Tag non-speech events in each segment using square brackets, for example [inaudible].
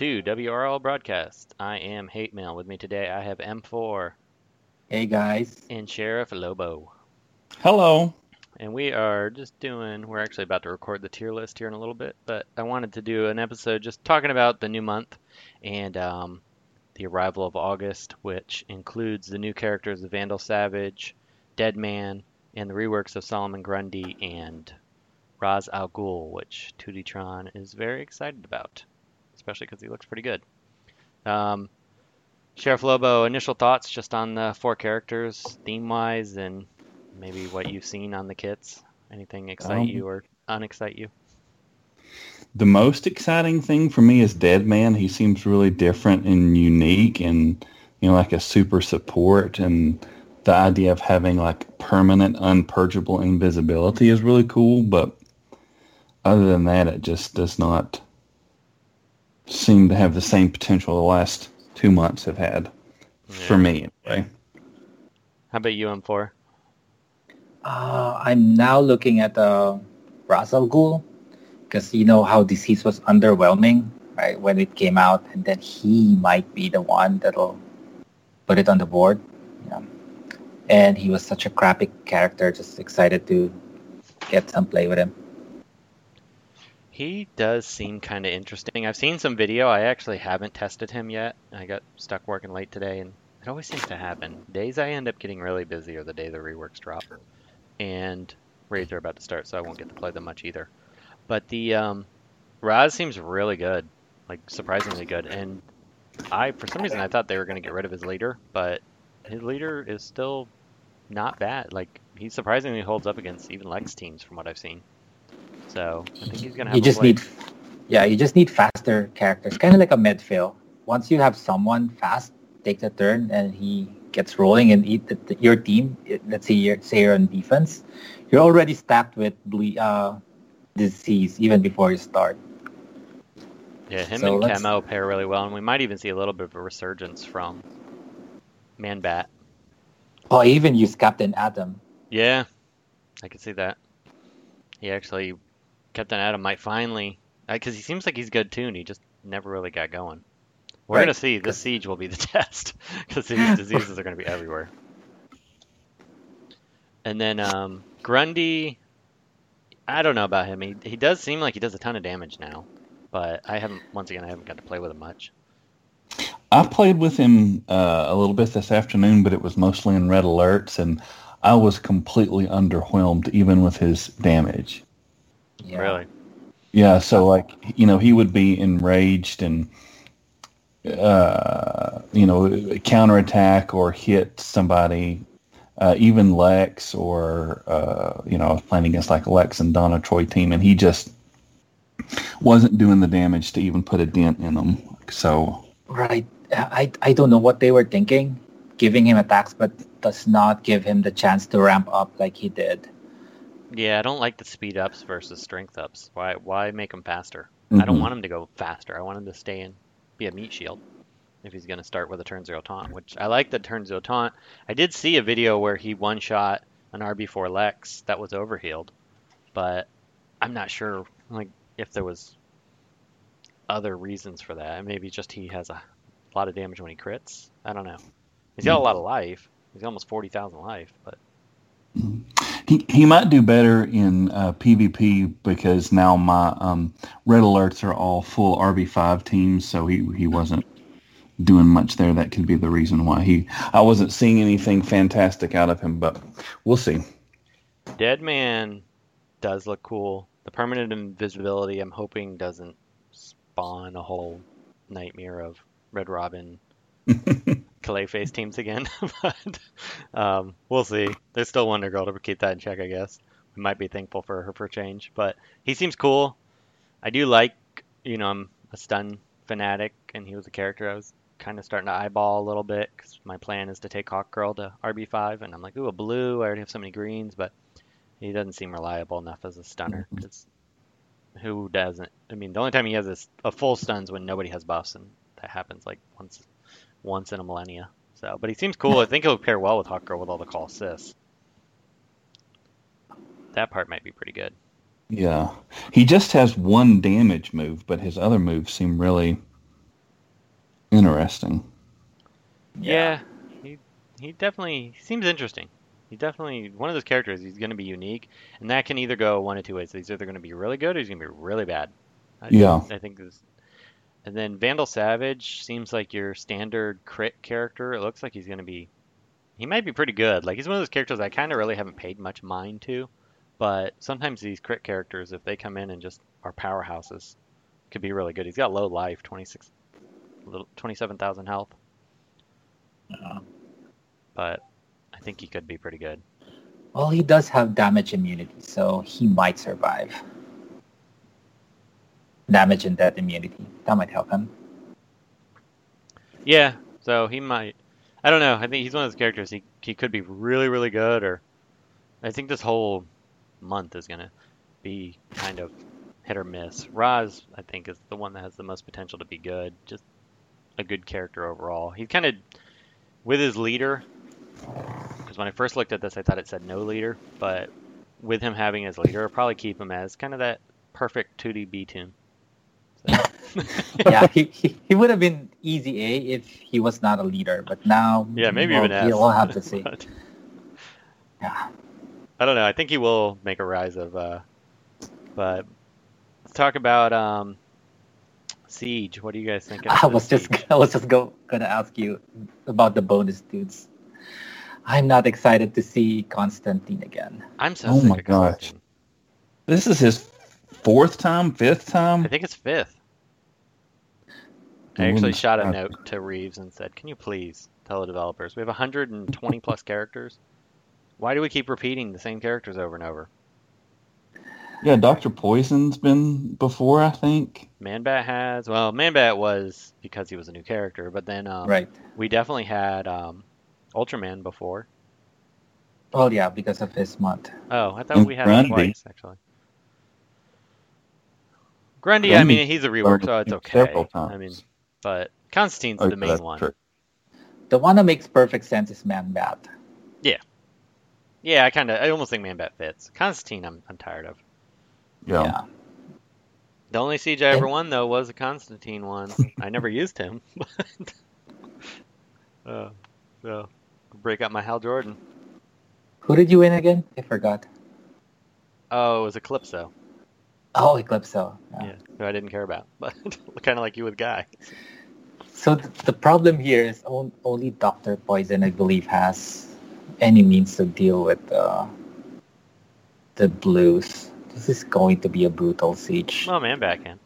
Welcome to WRL Broadcast. I am Hate Mail. With me today, I have M4 Hey guys. and Sheriff Lobo. Hello. And we are just doing, we're actually about to record the tier list here in a little bit, but I wanted to do an episode just talking about the new month and um, the arrival of August, which includes the new characters of Vandal Savage, Deadman, and the reworks of Solomon Grundy and Ra's al Ghul, which 2D is very excited about, especially because he looks pretty good. Um, Sheriff Lobo, initial thoughts just on the four characters, theme wise, and maybe what you've seen on the kits. Anything excite Um, you or unexcite you? The most exciting thing for me is Dead Man. He seems really different and unique and you know like a super support and the idea of having like permanent unpurgeable invisibility is really cool, but other than that it just does not seem to have the same potential the last two months have had for me anyway. How about you, M4? Uh, I'm now looking at uh, Ra's al Ghul because you know how disease was underwhelming, right, when it came out, and then he might be the one that'll put it on the board. Yeah. And he was such a crappy character. Just excited to get some play with him. He does seem kind of interesting. I've seen some video. I actually haven't tested him yet. I got stuck working late today, and it always seems to happen. Days I end up getting really busy are the day the reworks drop. And raids are about to start, so I won't get to play them much either. But the um, Raz seems really good, like surprisingly good. And I, for some reason, I thought they were going to get rid of his leader, but his leader is still not bad. Like he surprisingly holds up against even Lex teams from what I've seen. So I think he's gonna have. You just need, yeah, you just need faster characters, kind of like a Medfill. Once you have someone fast, take the turn, and he gets rolling and eat the, the- your team. Let's say you're say you're on defense, you're already stacked with ble- uh, disease even before you start. Yeah, him So and let's- Camo pair really well, and we might even see a little bit of a resurgence from Man Bat. Oh, I even use Captain Atom. Yeah, I can see that. He actually, Captain Atom might finally, because he seems like he's good too, and he just never really got going. We're Right, gonna see. This [laughs] siege will be the test, [laughs] because these diseases are gonna be everywhere. And then um, Grundy, I don't know about him. He he does seem like he does a ton of damage now, but I haven't. Once again, I haven't got to play with him much. I played with him uh, a little bit this afternoon, but it was mostly in red alerts, and I was completely underwhelmed even with his damage. Yeah. Really. Yeah, so like you know, he would be enraged and uh, you know counterattack or hit somebody, uh, even Lex or uh, you know I was playing against like Lex and Donna Troy team, and he just wasn't doing the damage to even put a dent in them. So Right. I, I don't know what they were thinking, giving him attacks, but does not give him the chance to ramp up like he did. Yeah, I don't like the speed ups versus strength ups. Why why make him faster? I don't Mhm. want him to go faster. I want him to stay and be a meat shield if he's going to start with a turn zero taunt, which I like the turn zero taunt. I did see a video where he one shot an RB4 Lex that was overhealed, but I'm not sure like if there was other reasons for that. Maybe just he has a lot of damage when he crits. I don't know. He's got a lot of life. He's almost 40,000 life, but He he might do better in uh, PvP because now my um, red alerts are all full RB5 teams, so he he wasn't doing much there. That could be the reason why he I wasn't seeing anything fantastic out of him, but we'll see. Dead Man does look cool. The permanent invisibility, I'm hoping, doesn't spawn a whole nightmare of Red Robin, [laughs] Clayface teams again. [laughs] but um, we'll see. There's still Wonder Girl to keep that in check, I guess. We might be thankful for her for change, but he seems cool. I do like, you know, I'm a stun fanatic, and he was a character I was kind of starting to eyeball a little bit because my plan is to take Hawk Girl to RB5, and I'm like, ooh, a blue. I already have so many greens, but he doesn't seem reliable enough as a stunner. 'cause who doesn't? I mean, the only time he has this, a full stun's when nobody has buffs, and that happens like once once in a millennia. So, but he seems cool. I think he'll pair well with Hawk Girl with all the call assists. That part might be pretty good. Yeah, he just has one damage move, but his other moves seem really Interesting. Yeah, he he definitely seems interesting. He's definitely one of those characters. He's going to be unique, and that can either go one of two ways. He's either going to be really good or he's going to be really bad. I Yeah. think, I think this. And then Vandal Savage seems like your standard crit character. It looks like he's going to be. He might be pretty good. Like he's one of those characters I kind of really haven't paid much mind to, but sometimes these crit characters, if they come in and just are powerhouses, could be really good. He's got low life, 26, little 27,000 health, Uh, but I think he could be pretty good. well, he does have damage immunity, so he might survive. Damage and death immunity. That might help him. Yeah, so he might. I don't know. I think he's one of those characters. He he could be really really good, or I think this whole month is gonna be kind of hit or miss. Raz, I think, is the one that has the most potential to be good. Just a good character overall. He's kind of with his leader. Because when I first looked at this, I thought it said no leader, but with him having his leader, I'll probably keep him as kind of that perfect 2D B tune. [laughs] yeah, he, he, he would have been easy A if he was not a leader, but now Yeah, maybe well, even S. We'll have to see. [laughs] But- Yeah. I don't know. I think he will make a rise of. Uh, but let's talk about um, Siege. What do you guys think? of [laughs] I the was just Siege? I was just go, gonna ask you about the bonus dudes. I'm not excited to see Constantine again. I'm so Oh sick my of gosh. Constantine. This is his fourth time, fifth time. I think it's fifth. I actually shot a note to Reeves and said, "Can you please tell the developers we have 120 plus characters? Why do we keep repeating the same characters over and over?" Yeah, Doctor Poison's been before, I think. Manbat has well, Manbat was because he was a new character, but then um, right. we definitely had um, Ultraman before. Well, yeah, because of his month. Oh, I thought And we had him Grundy. twice actually. Grundy, I mean, he's a rework, so it's okay. several I mean, but Constantine's Oh, the main one. true. The one that makes perfect sense is Man Bat. Yeah, Yeah, I kind of, I almost think Manbat fits. Constantine, I'm, I'm tired of. Yeah. The only siege I ever won though was a Constantine one. I never [laughs] used him. [laughs] but- uh, so break up my Hal Jordan. Who did you win again? I forgot. Oh, it was Eclipso. Oh, Eclipso. Yeah. Yeah, who I didn't care about, but [laughs] kind of like you with Guy. So th- the problem here is on- only Doctor Poison, I believe, has any means to deal with uh, the blues. This is going to be a brutal siege. Well, Manbat can.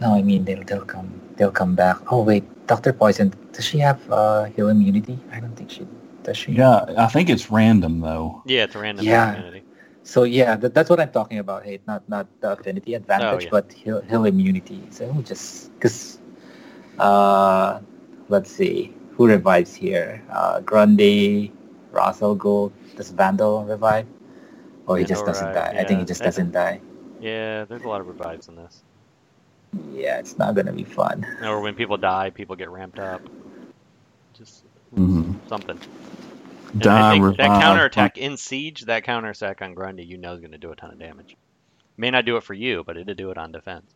No, I mean they'll they'll come they'll come back. Oh wait, Doctor Poison, does she have uh, heal immunity? I don't think she does. She? Yeah, I think it's random though. Yeah, it's a random Yeah. opportunity. So yeah, that, that's what I'm talking about. Hey, not not the affinity advantage, yeah. but heal, heal immunity. So just because uh, let's see who revives here. Uh, Grundy, Ra's al Ghul. Does Vandal revive? Or he just Vandal doesn't revive, die. I think he just doesn't die. Yeah, there's a lot of revives in this. Yeah, it's not gonna be fun. Or when people die, people get ramped up. Just hmm something. And I Die, revive. that counterattack in Siege, that counterattack on Grundy, you know is going to do a ton of damage. May not do it for you, but it'll do it on defense.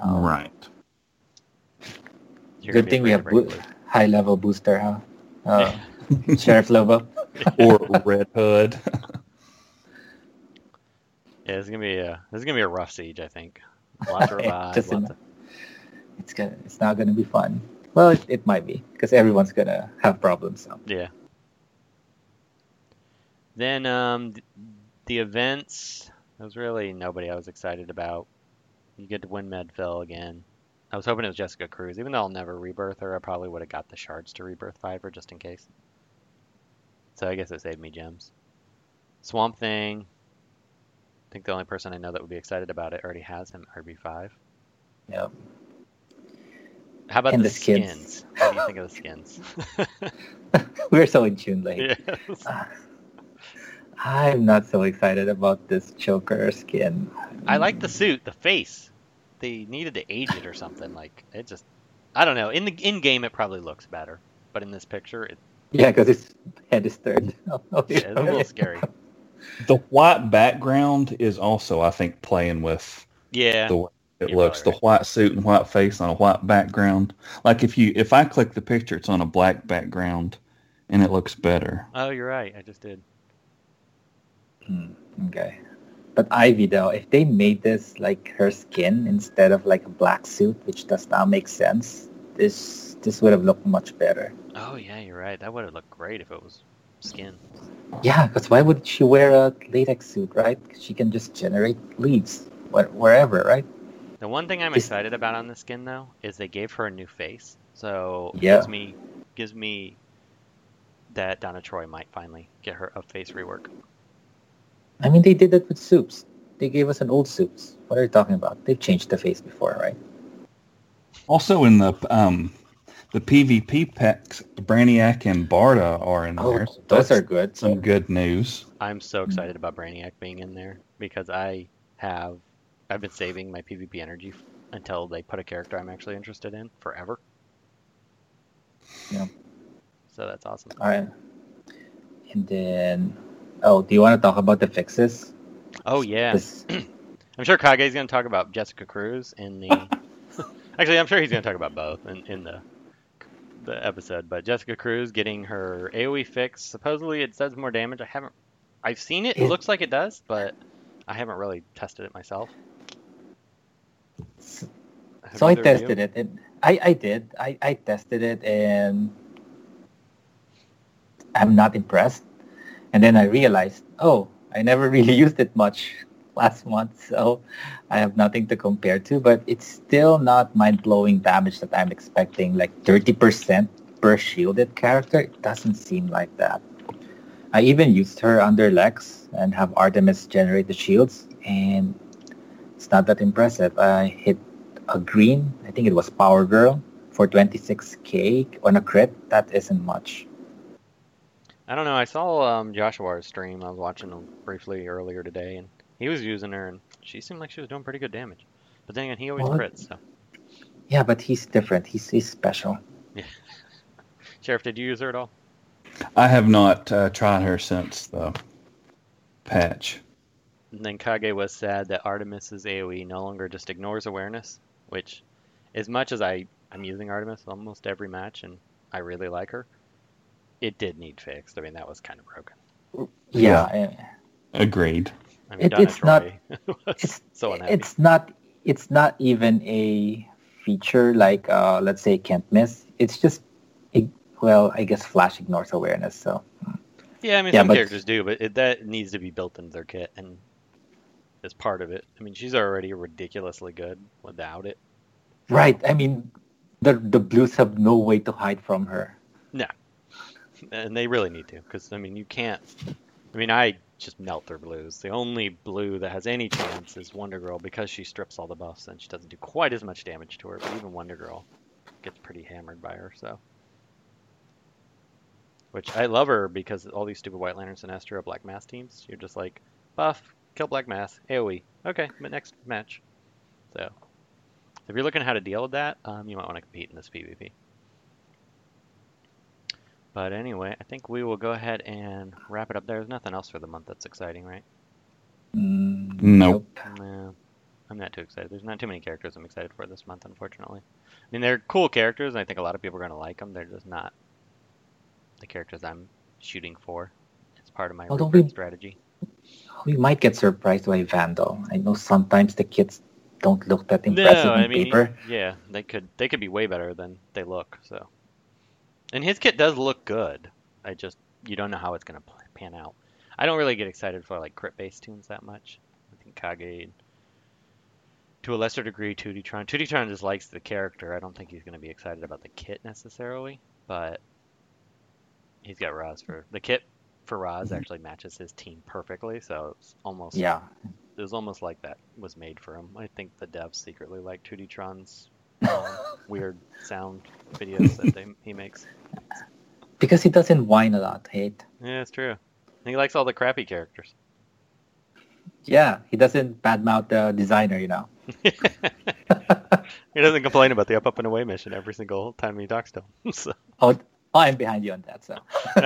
Um, Right. You're Good thing we have bo- high level booster, huh? Uh, [laughs] Sheriff Lobo. [laughs] or Red Hood. [laughs] Yeah, it's gonna be a this is gonna be a rough siege, I think. Lots of It revives, lots of It's gonna. It's not gonna be fun. Well, it, it might be because everyone's gonna have problems. So. yeah. Then um, th- the events. There was really nobody I was excited about. You get to win Medfill again. I was hoping it was Jessica Cruz. Even though I'll never rebirth her, I probably would have got the shards to rebirth five her just in case. So I guess it saved me gems. Swamp Thing. I think the only person I know that would be excited about it already has him RB5. Yep. How about And the, the skins. skins? What do you think of the skins? [laughs] We're so in tune, like. [laughs] yes. I'm not so excited about this Joker skin. I like the suit, the face. They needed to age it or something. Like it just, I don't know. In the in game, it probably looks better, but in this picture, it, Yeah, because his head is turned. [laughs] Oh, yeah, it's a little scary. The white background is also, I think, playing with Yeah, the way it You're looks. probably The white suit and white face on a white background. Like if you if I click the picture, it's on a black background, and it looks better. Oh, you're right. I just did. Hmm, okay. But Ivy though, if they made this like her skin instead of like a black suit, which does not make sense, this this would have looked much better. Oh yeah, you're right. That would have looked great if it was skin. Yeah, because why would she wear a latex suit, right? She can just generate leads where, wherever, right? The one thing I'm excited about on the skin though is they gave her a new face. So Yeah. gives me gives me that Donna Troy might finally get her a face rework. I mean, they did that with soups. They gave us an old soups. What are you talking about? They've changed the face before, right? Also in the um the PvP packs, Brainiac and Barda are in Oh, there. those are good. some good news. I'm so excited about Brainiac being in there because I have I've been saving my PvP energy until they put a character I'm actually interested in forever. Yeah. So that's awesome. All right. And then, oh, do you want to talk about the fixes? Oh yeah. This- [clears throat] I'm sure Kage's going to talk about Jessica Cruz in the. [laughs] Actually, I'm sure he's going to talk about both in, in the the episode. But Jessica Cruz getting her AOE fix. Supposedly, it does more damage. I haven't. I've seen it. It looks like it does, but I haven't really tested it myself. Have so I you? tested it, and I, I did. I, I tested it, and I'm not impressed. And then I realized, oh, I never [laughs] really used it much last month, so I have nothing to compare to. But it's still not mind-blowing damage that I'm expecting, like 30% per shielded character. It doesn't seem like that. I even used her under Lex and have Artemis generate the shields, and it's not that impressive. I hit a green, I think it was Power Girl, for 26k on a crit. That isn't much. I don't know. I saw um, Joshua's stream. I was watching him briefly earlier today, and he was using her, and she seemed like she was doing pretty good damage. But then again, he always Well, crits. So, Yeah, but he's different. He's, he's special. Yeah. [laughs] Sheriff, did you use her at all? I have not uh, tried her since the patch. And then Kage was sad that Artemis's AoE no longer just ignores awareness, which, as much as I I'm using Artemis almost every match and I really like her, it did need fixed. I mean that was kind of broken. Yeah, eh, Agreed. I mean It- it's not- Troy [laughs] was it's so unhappy. it's not it's not even a feature like uh, let's say can't miss. It's just it, well, I guess Flash ignores awareness. So yeah, I mean yeah, some but- characters do, but it, that needs to be built into their kit and as part of it. I mean she's already ridiculously good without it. right, I mean the the Blues have no way to hide from her. And they really need to because I mean you can't. I mean I just melt their blues. The only blue that has any chance is Wonder Girl because she strips all the buffs and she doesn't do quite as much damage to her. But even Wonder Girl gets pretty hammered by her. So, which I love her because all these stupid White Lantern, Sinestro, Black Mass teams, you're just like buff, kill Black Mass, AOE. Okay, but next match. So, if you're looking at how to deal with that, um, you might want to compete in this PvP. But anyway, I think we will go ahead and wrap it up. There's nothing else for the month that's exciting, right? Mm, Nope. No, I'm not too excited. There's not too many characters I'm excited for this month, unfortunately. I mean, they're cool characters, and I think a lot of people are going to like them. They're just not the characters I'm shooting for. It's part of my Although recruit we- strategy. We might get surprised by Vandal. I know sometimes the kids don't look that impressive no, on I mean, paper. yeah, they could they could be way better than they look. So, and his kit does look good. I just you don't know how it's going to pan out. I don't really get excited for like crit based tunes that much. I think Kage, to a lesser degree, Tuditron. Tuditron just likes the character. I don't think he's going to be excited about the kit necessarily, but he's got Raz for the kit for Raz mm-hmm. actually matches his team perfectly. So it's almost Yeah, it was almost like that was made for him. I think the devs secretly like 2D-tron's weird sound videos that they, he makes. because he doesn't whine a lot. Hate. Yeah, it's true. And he likes all the crappy characters. Yeah, he doesn't badmouth the designer. You know. [laughs] He doesn't complain about the up, up, and away mission every single time he talks to him. [laughs] So. Oh, oh, I'm behind you on that. So. [laughs]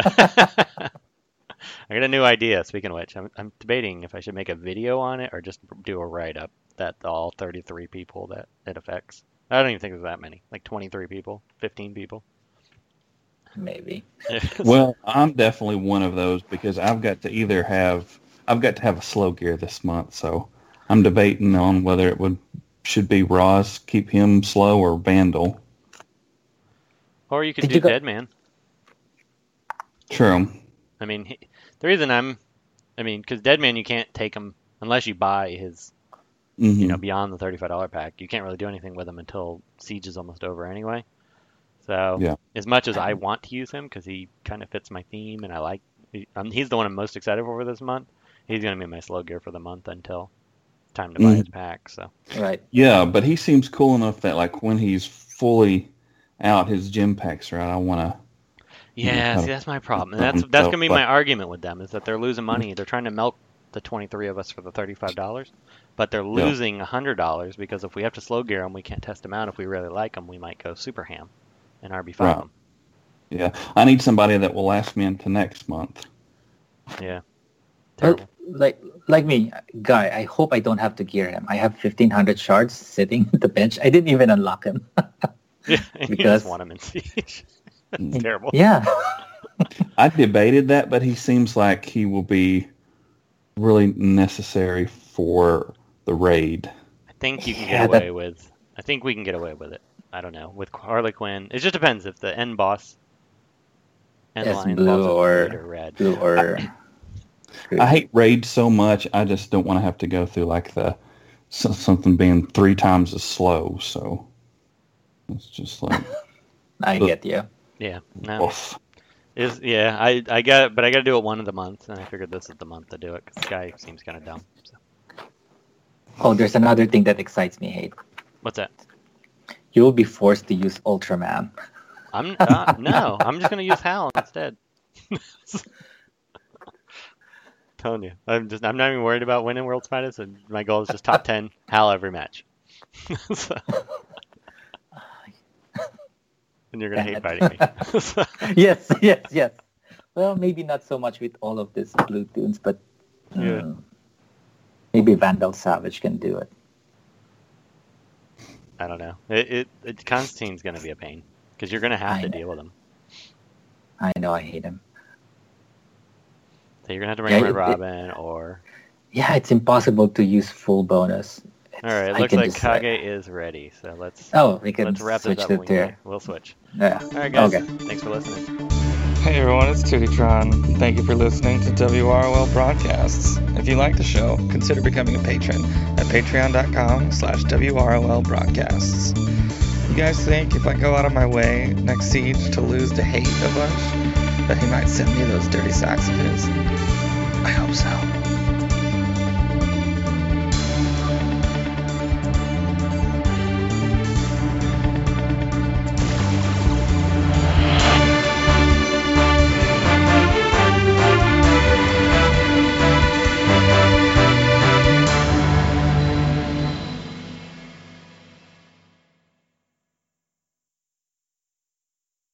I got a new idea. Speaking of which, I'm, I'm debating if I should make a video on it or just do a write up. that all 33 people that it affects. I don't even think there's that many. Like 23 people, 15 people. Maybe. [laughs] Well, I'm definitely one of those because I've got to either have I've got to have a slow gear this month, so I'm debating on whether it would should be Roz, keep him slow, or Vandal. or you could Did do you go- Dead Man. True. I mean, he, the reason I'm, I mean, because Dead Man you can't take him unless you buy his, hmm you know, beyond the thirty-five dollar pack. You can't really do anything with him until Siege is almost over anyway. So Yeah. as much as I want to use him because he kind of fits my theme and I like, he, um, he's the one I'm most excited for this month. He's gonna be my slow gear for the month until time to buy Mhm. his pack. So Right. Yeah, but he seems cool enough that like when he's fully out, his gym packs are out. I want to. yeah, see that's my problem, and that's that's gonna be my argument with them is that they're losing money. They're trying to milk the 23 of us for the $35, but they're losing $100 because if we have to slow gear them, we can't test them out. If we really like them, we might go super ham and RB5 Right. them. Yeah, I need somebody that will last me into next month. Yeah. Well, Terrible. like like me, guy. I hope I don't have to gear him. I have 1500 shards sitting [laughs] at the bench. I didn't even unlock him. [laughs] Yeah, and you because- just want him in siege. It's [laughs] terrible. yeah. I debated that, but he seems like he will be really necessary for the raid. I think you can Yeah, get that- away with. I think we can get away with it. I don't know with Harley Quinn. It just depends if the end boss. End Yes, line blue boss or- red or red. Blue or I hate raid so much. I just don't want to have to go through like the so- something being three times as slow. So it's just like [laughs] I get you. Yeah. No. oof. Is yeah. I I got but I got to do it one of the month, and I figured this is the month to do it because the guy seems kind of dumb. Oh, there's another thing that excites me, Hate. What's that? You will be forced to use Ultraman. I'm uh, no. I'm just gonna use Hal instead. [laughs] Telling you, I'm just I'm not even worried about winning World's Finest, and my goal is just top ten Hal every match. [laughs] So- and you're gonna hate fighting me. [laughs] Yes, yes, yes. Well, maybe not so much with all of these blue tunes, but Yeah. Maybe Vandal Savage can do it. I don't know. It, it, it Constantine's gonna be a pain because you're gonna have I to know. deal with him. I know I hate him. So you're gonna have to bring Yeah, Red it- it- Robin or. Yeah, it's impossible to use full bonus. All right, it I looks like Kage is ready. So let's Oh, we can let's wrap switch this up. when we, we'll switch. Yeah. All right, guys. Okay. Thanks for listening. Hey everyone, it's Tootytron. Thank you for listening to WROL Broadcasts. If you like the show, consider becoming a patron at patreon.com slash WROL Broadcasts. You guys think if I go out of my way next siege to lose to hate a bunch, that he might send me those dirty socks of his? I hope so.